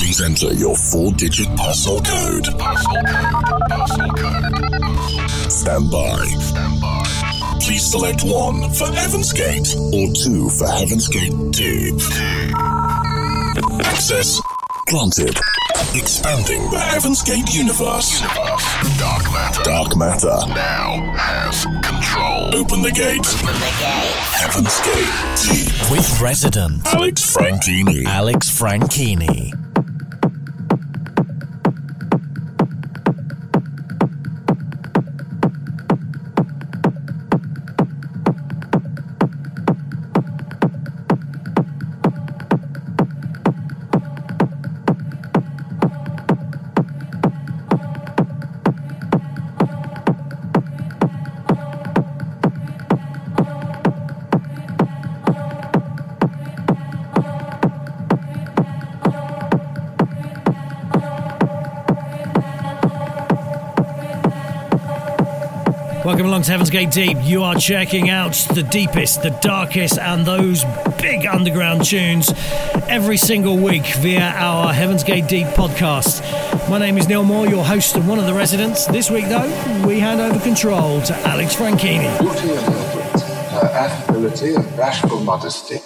Please enter your four-digit parcel code. Parcel code. Parcel code. Stand by. Stand by. Please select one for Heaven's Gate or two for Heaven's Gate Deep. Access granted. Expanding the Heaven's Gate universe. universe. Dark matter. Dark matter. Now has control. Open the gate. Open the gate. Heaven's Gate Deep. With resident Alex Franchini. Alex Franchini. To Heaven's Gate Deep. You are checking out the deepest, the darkest, and those big underground tunes every single week via our Heaven's Gate Deep podcast. My name is Neil Moore, your host and one of the residents. This week, though, we hand over control to Alex Franchini. Beauty and affability and bashful modesty.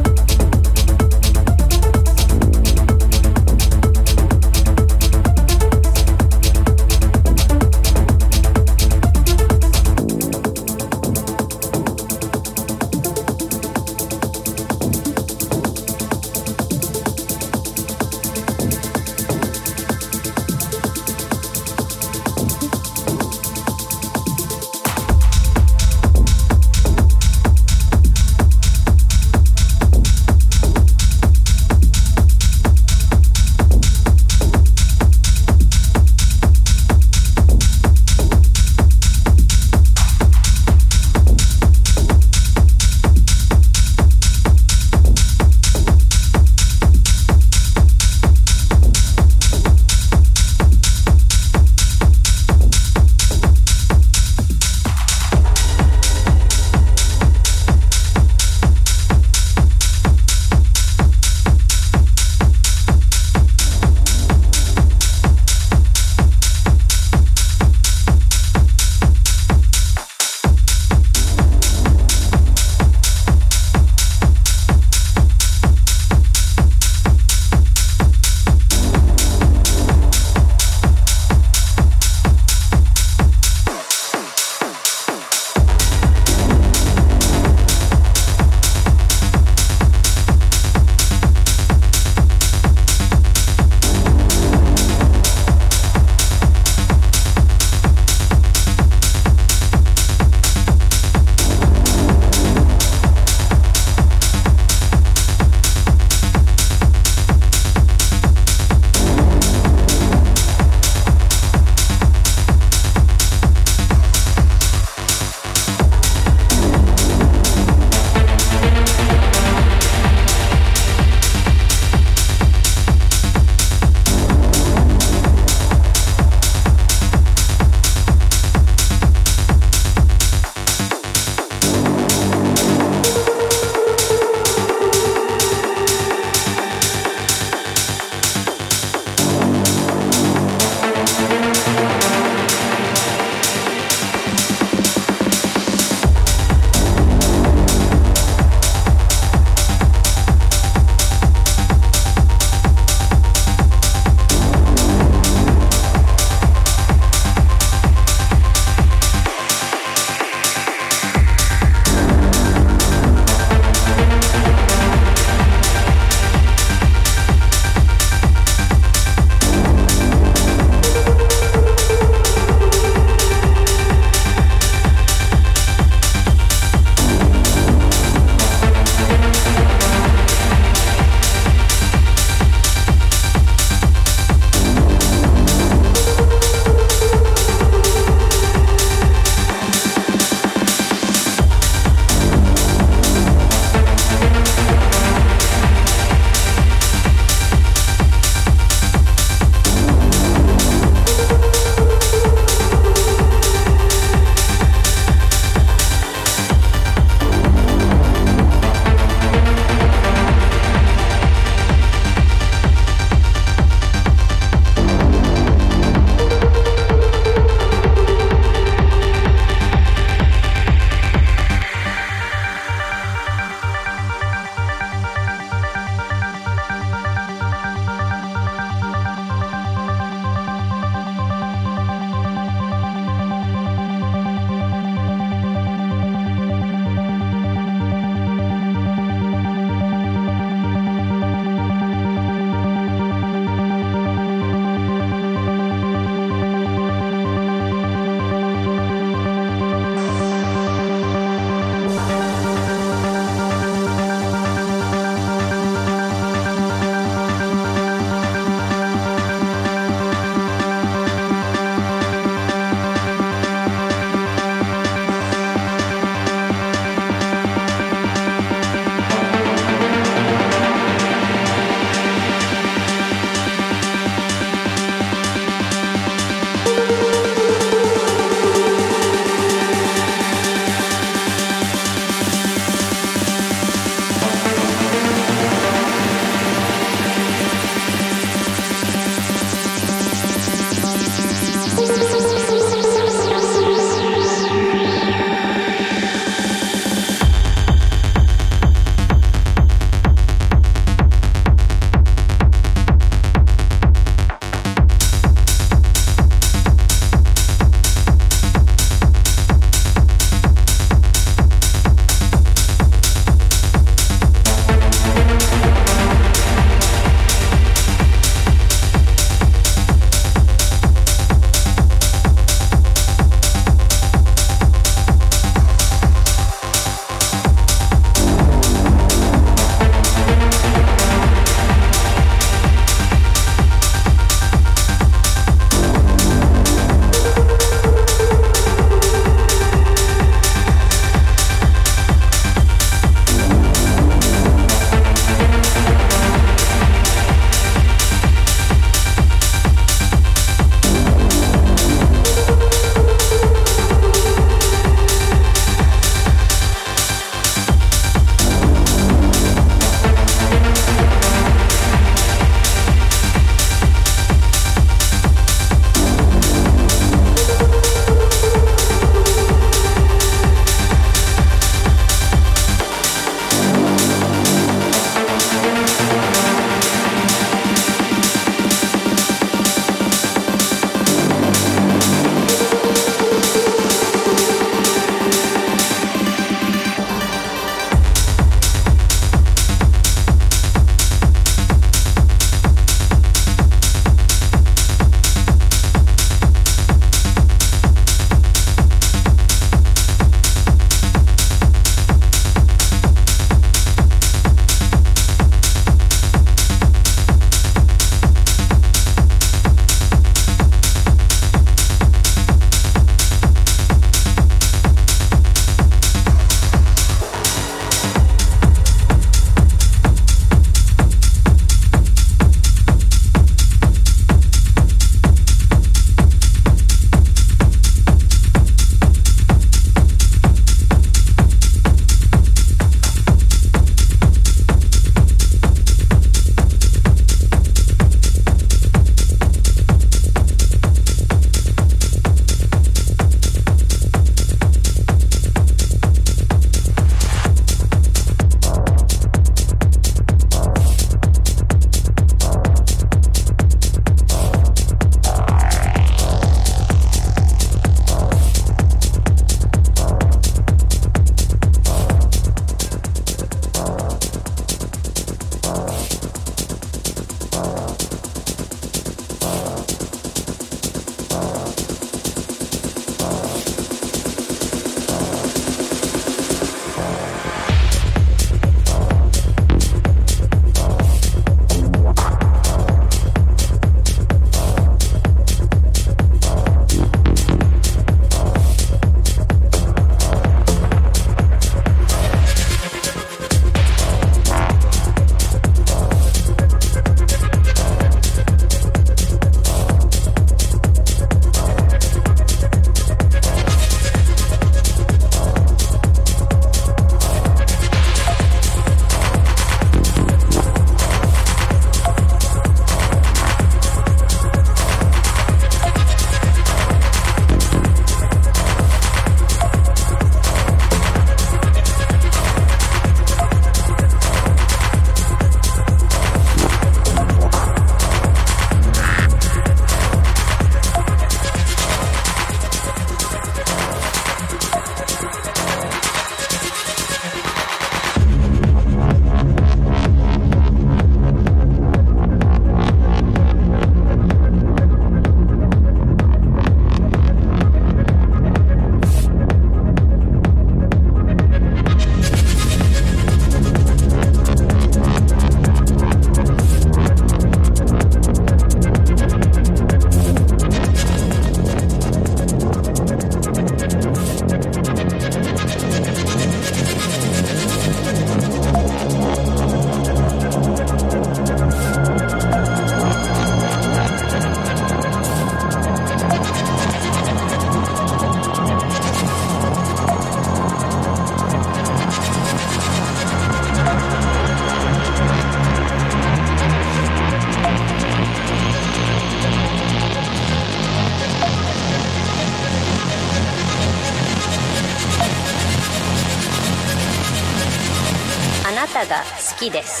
きです。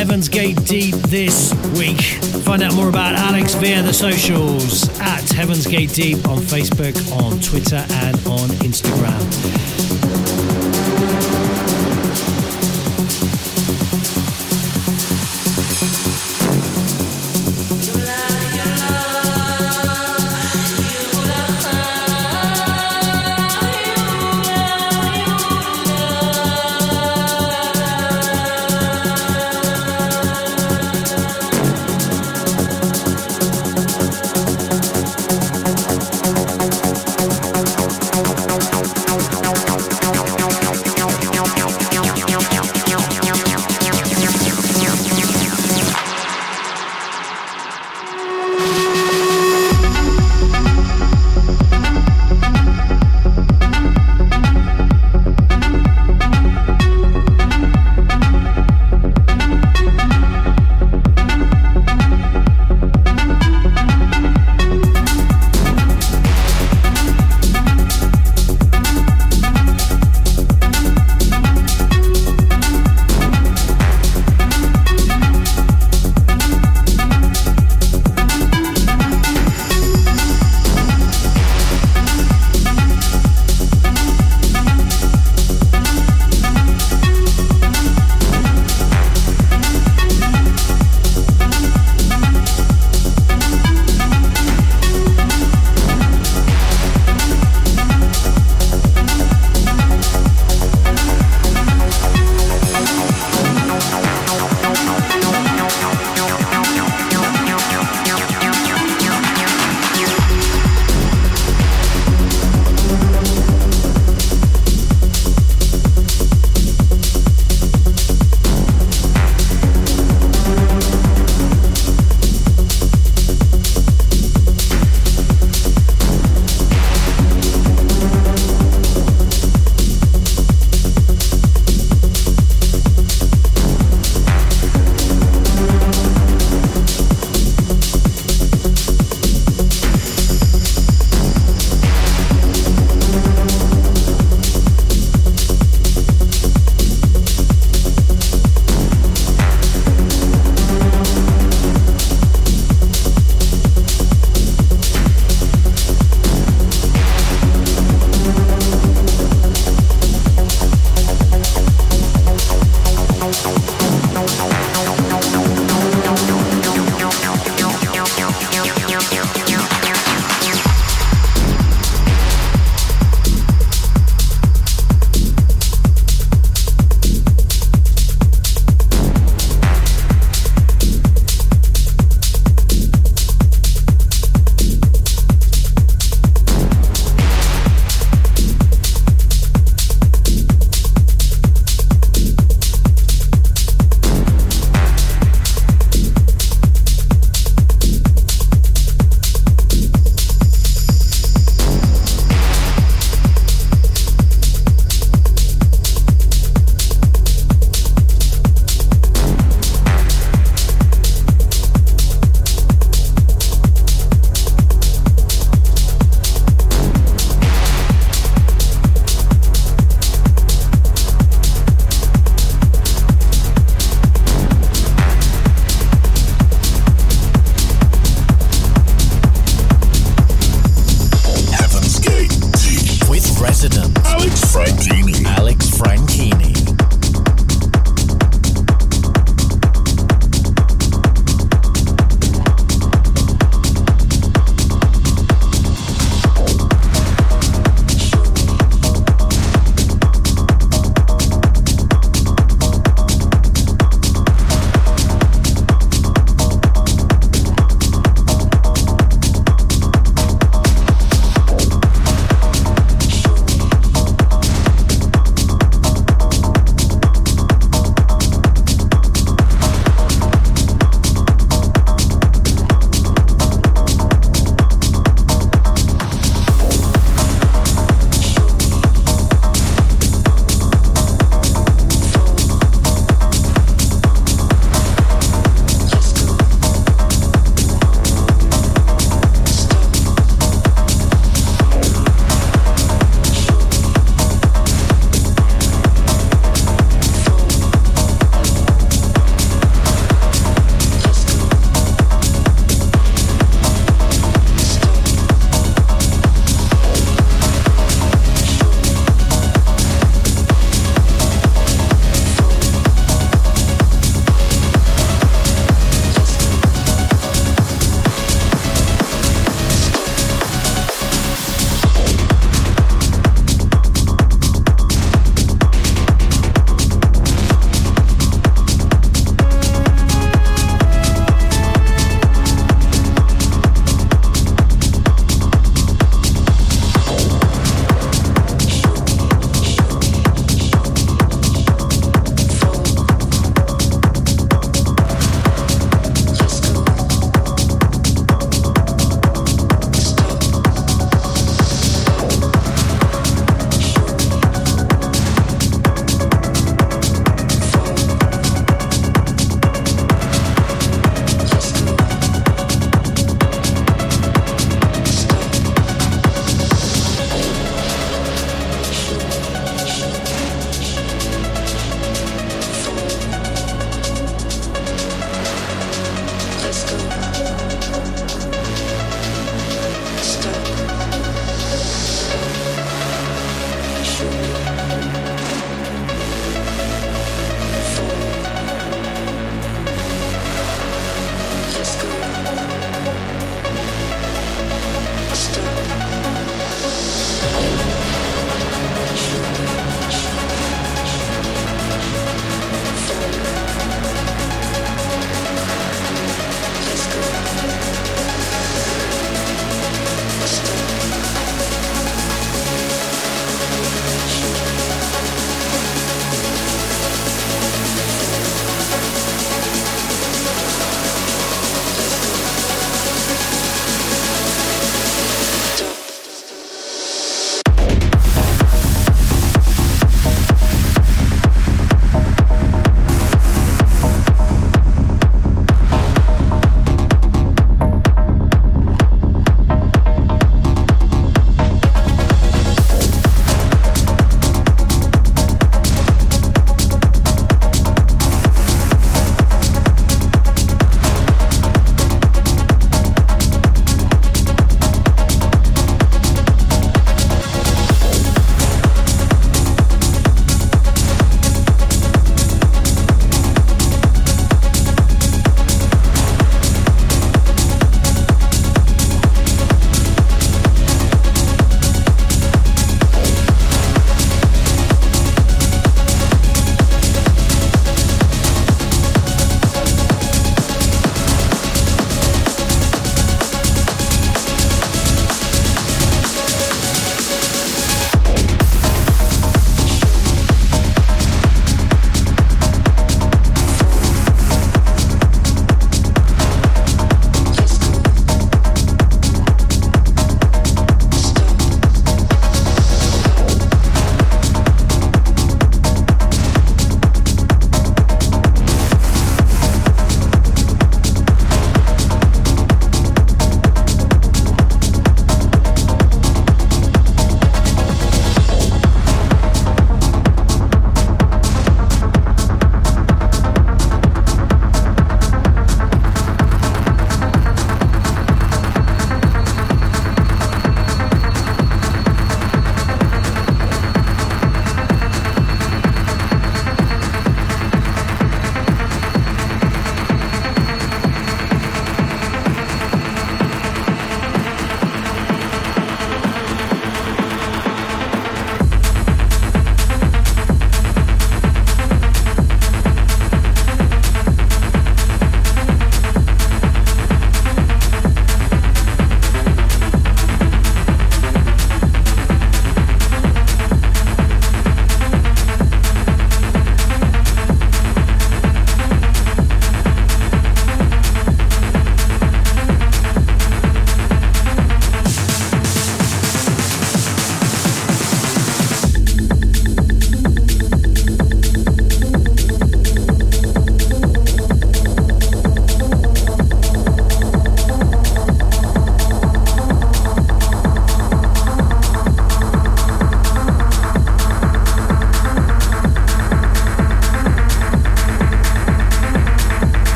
Heaven's Gate Deep this week. Find out more about Alex via the socials at Heaven's Gate Deep on Facebook, on Twitter, and on Instagram.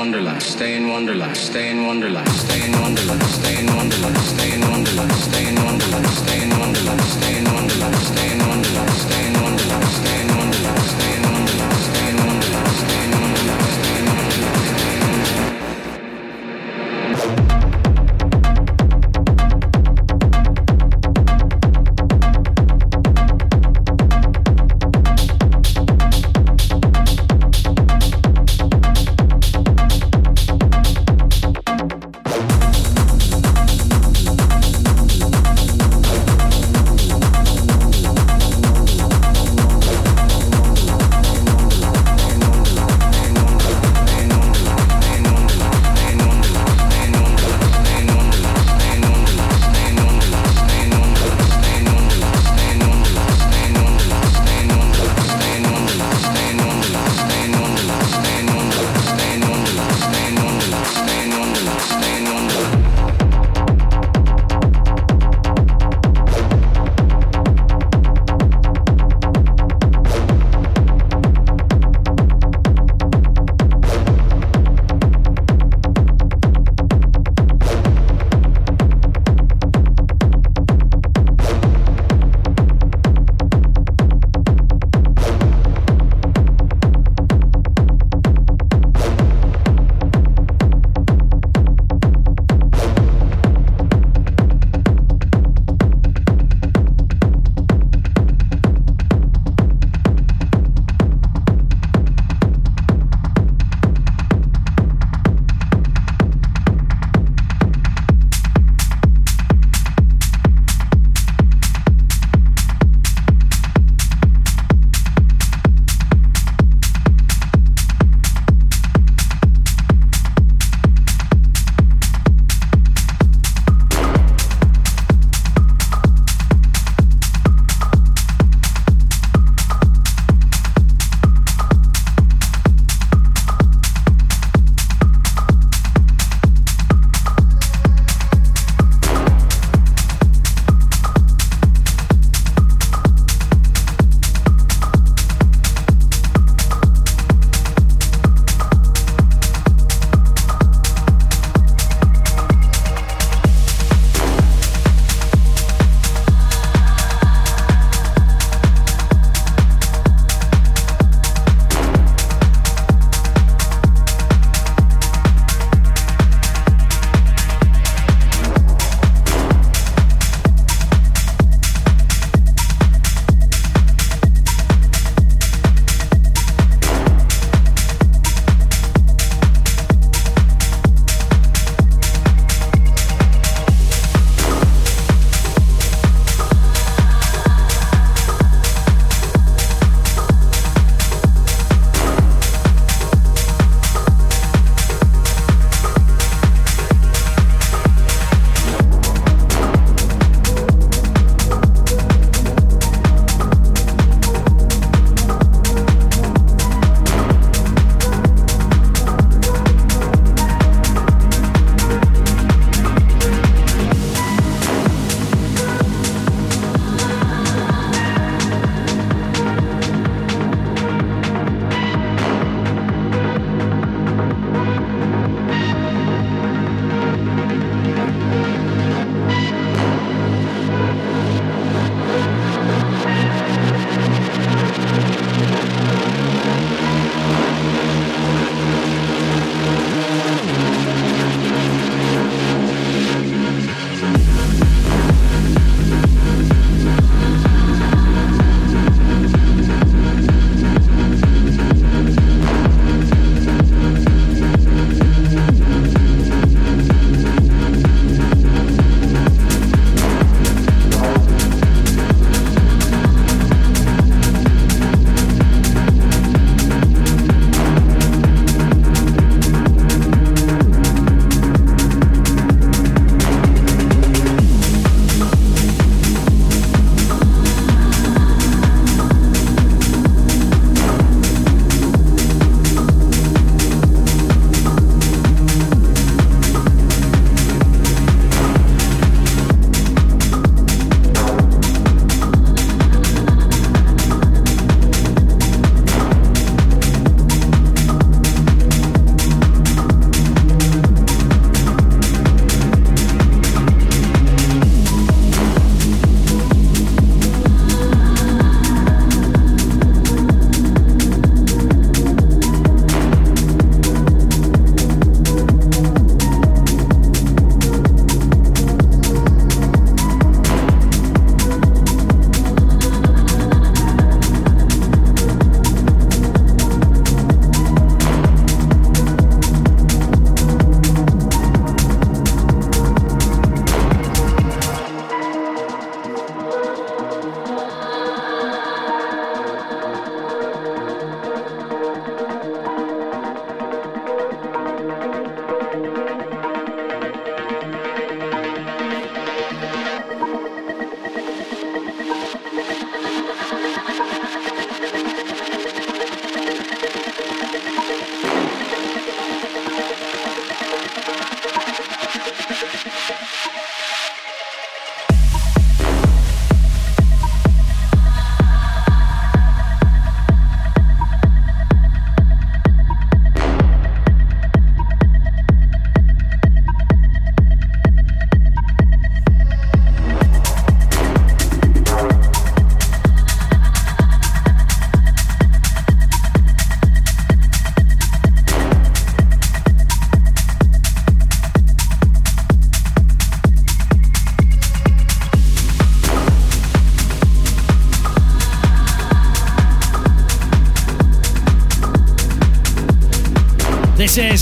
Wonderland, stay in wonderland, stay in wonderland, stay in wonderland, stay in wonderland, stay in wonderland, stay in wonderland, stay in wonderland, stay in wonderland, stay in wonderland, stay in wonderland,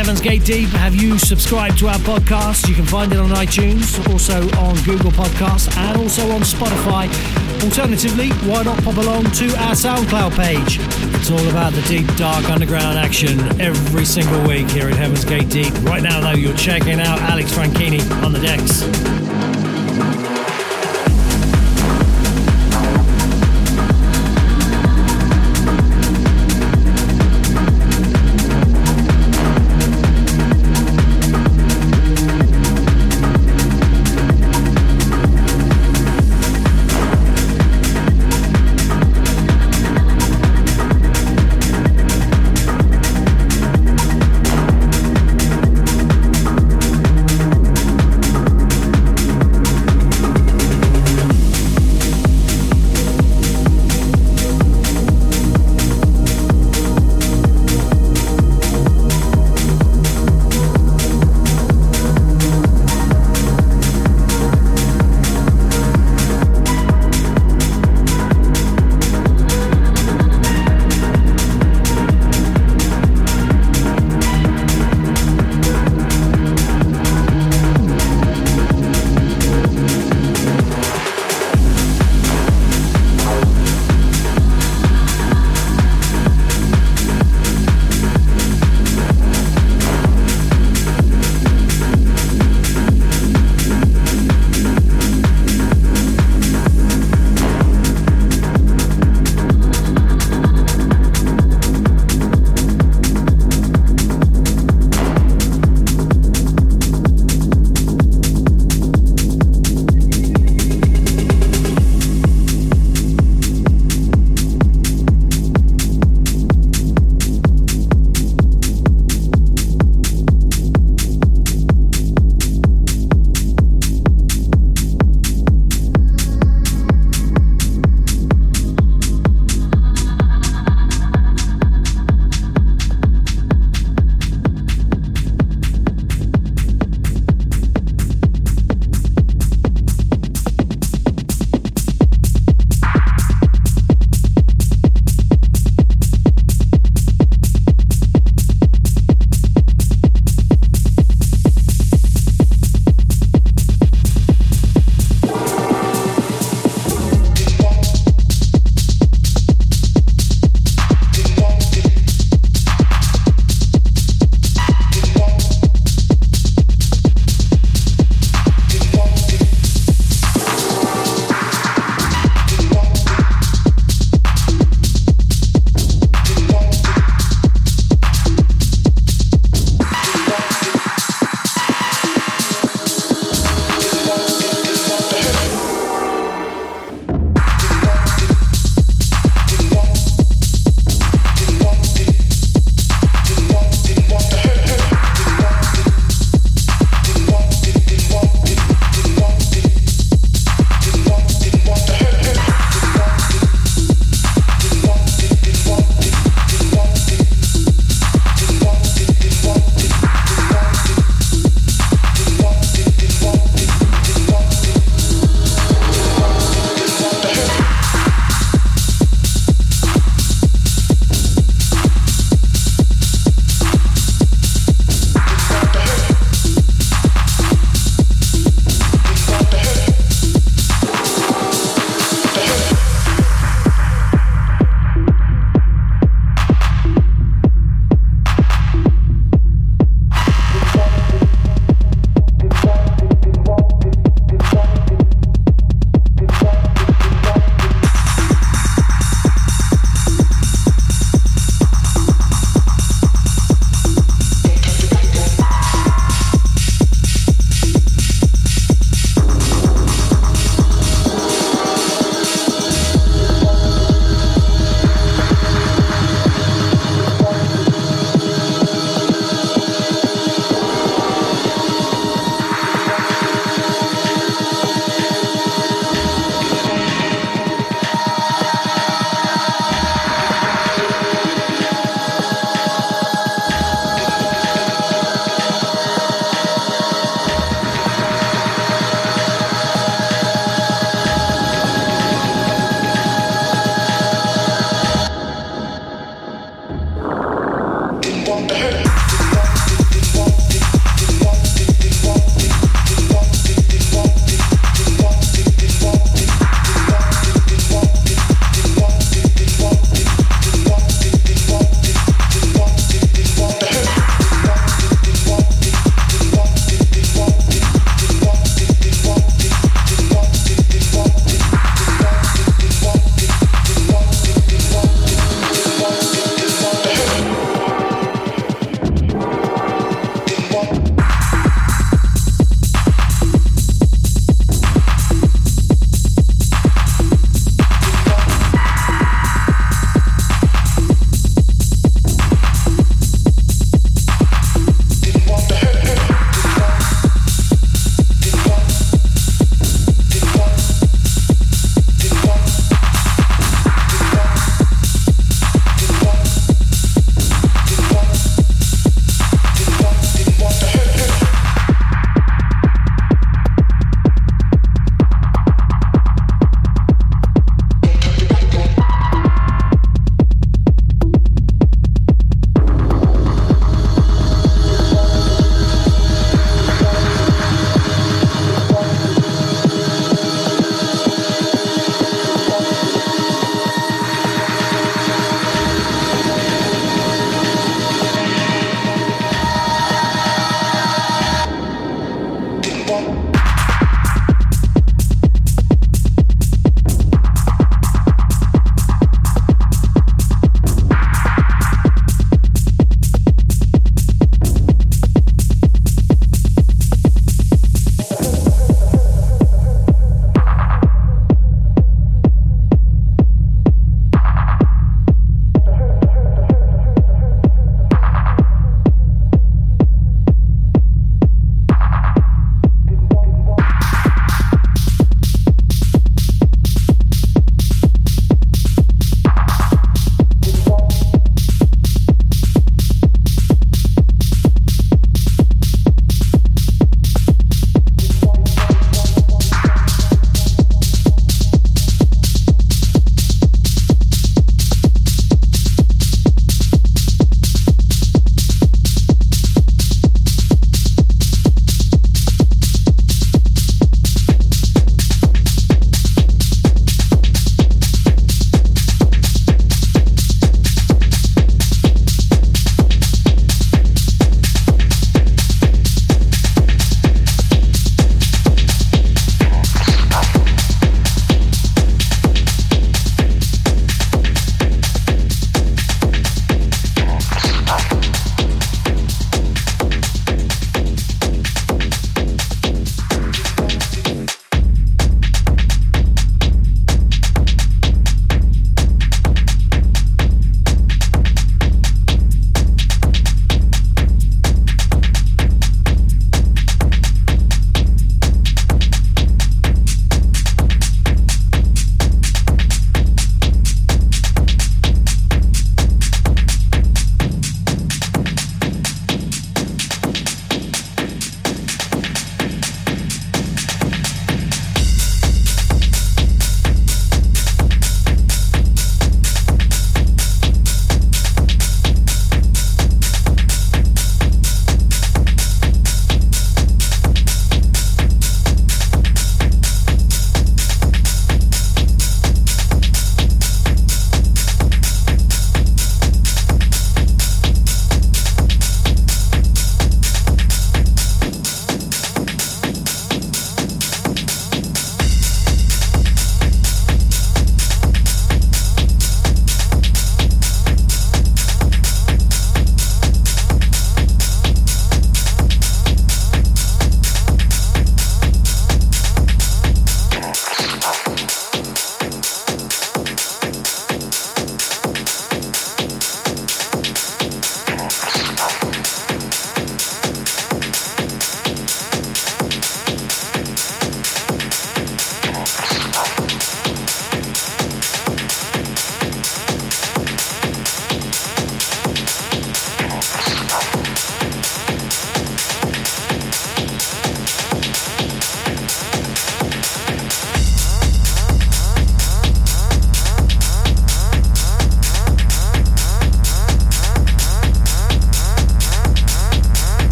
Heaven's Gate Deep. Have you subscribed to our podcast? You can find it on iTunes, also on Google Podcasts, and also on Spotify. Alternatively, why not pop along to our SoundCloud page? It's all about the deep, dark underground action every single week here at Heaven's Gate Deep. Right now, though, you're checking out Alex Franchini on the decks.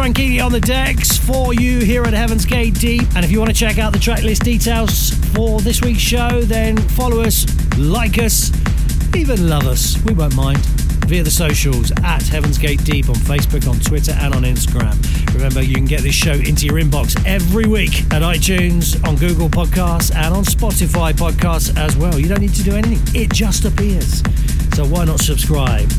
Frankie on the decks for you here at Heaven's Gate Deep. And if you want to check out the tracklist details for this week's show, then follow us, like us, even love us. We won't mind. Via the socials at Heaven's Gate Deep on Facebook, on Twitter, and on Instagram. Remember, you can get this show into your inbox every week at iTunes, on Google Podcasts, and on Spotify Podcasts as well. You don't need to do anything, it just appears. So why not subscribe?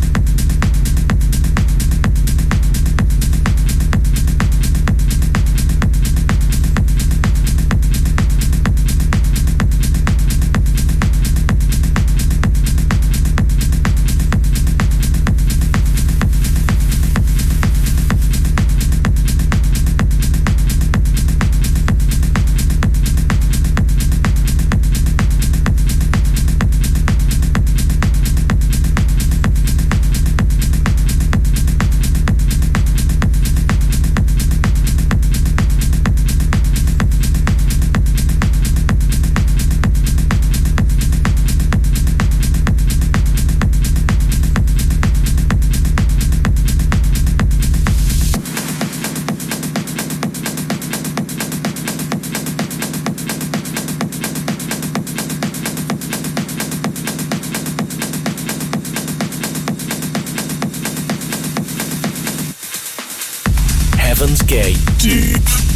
Heaven's Gate. Deep.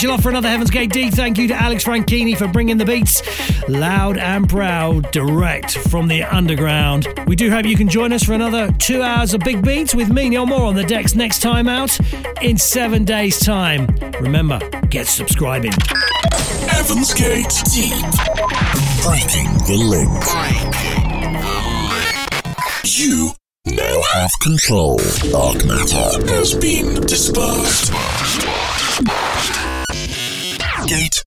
Special off for another Heaven's Gate D. Thank you to Alex Franchini for bringing the beats loud and proud, direct from the underground. We do hope you can join us for another two hours of big beats with me, Neil Moore, on the decks next time out in seven days' time. Remember, get subscribing. Heaven's Gate Deep. Breaking the link. You now have control. Dark matter has been dispersed. Closing.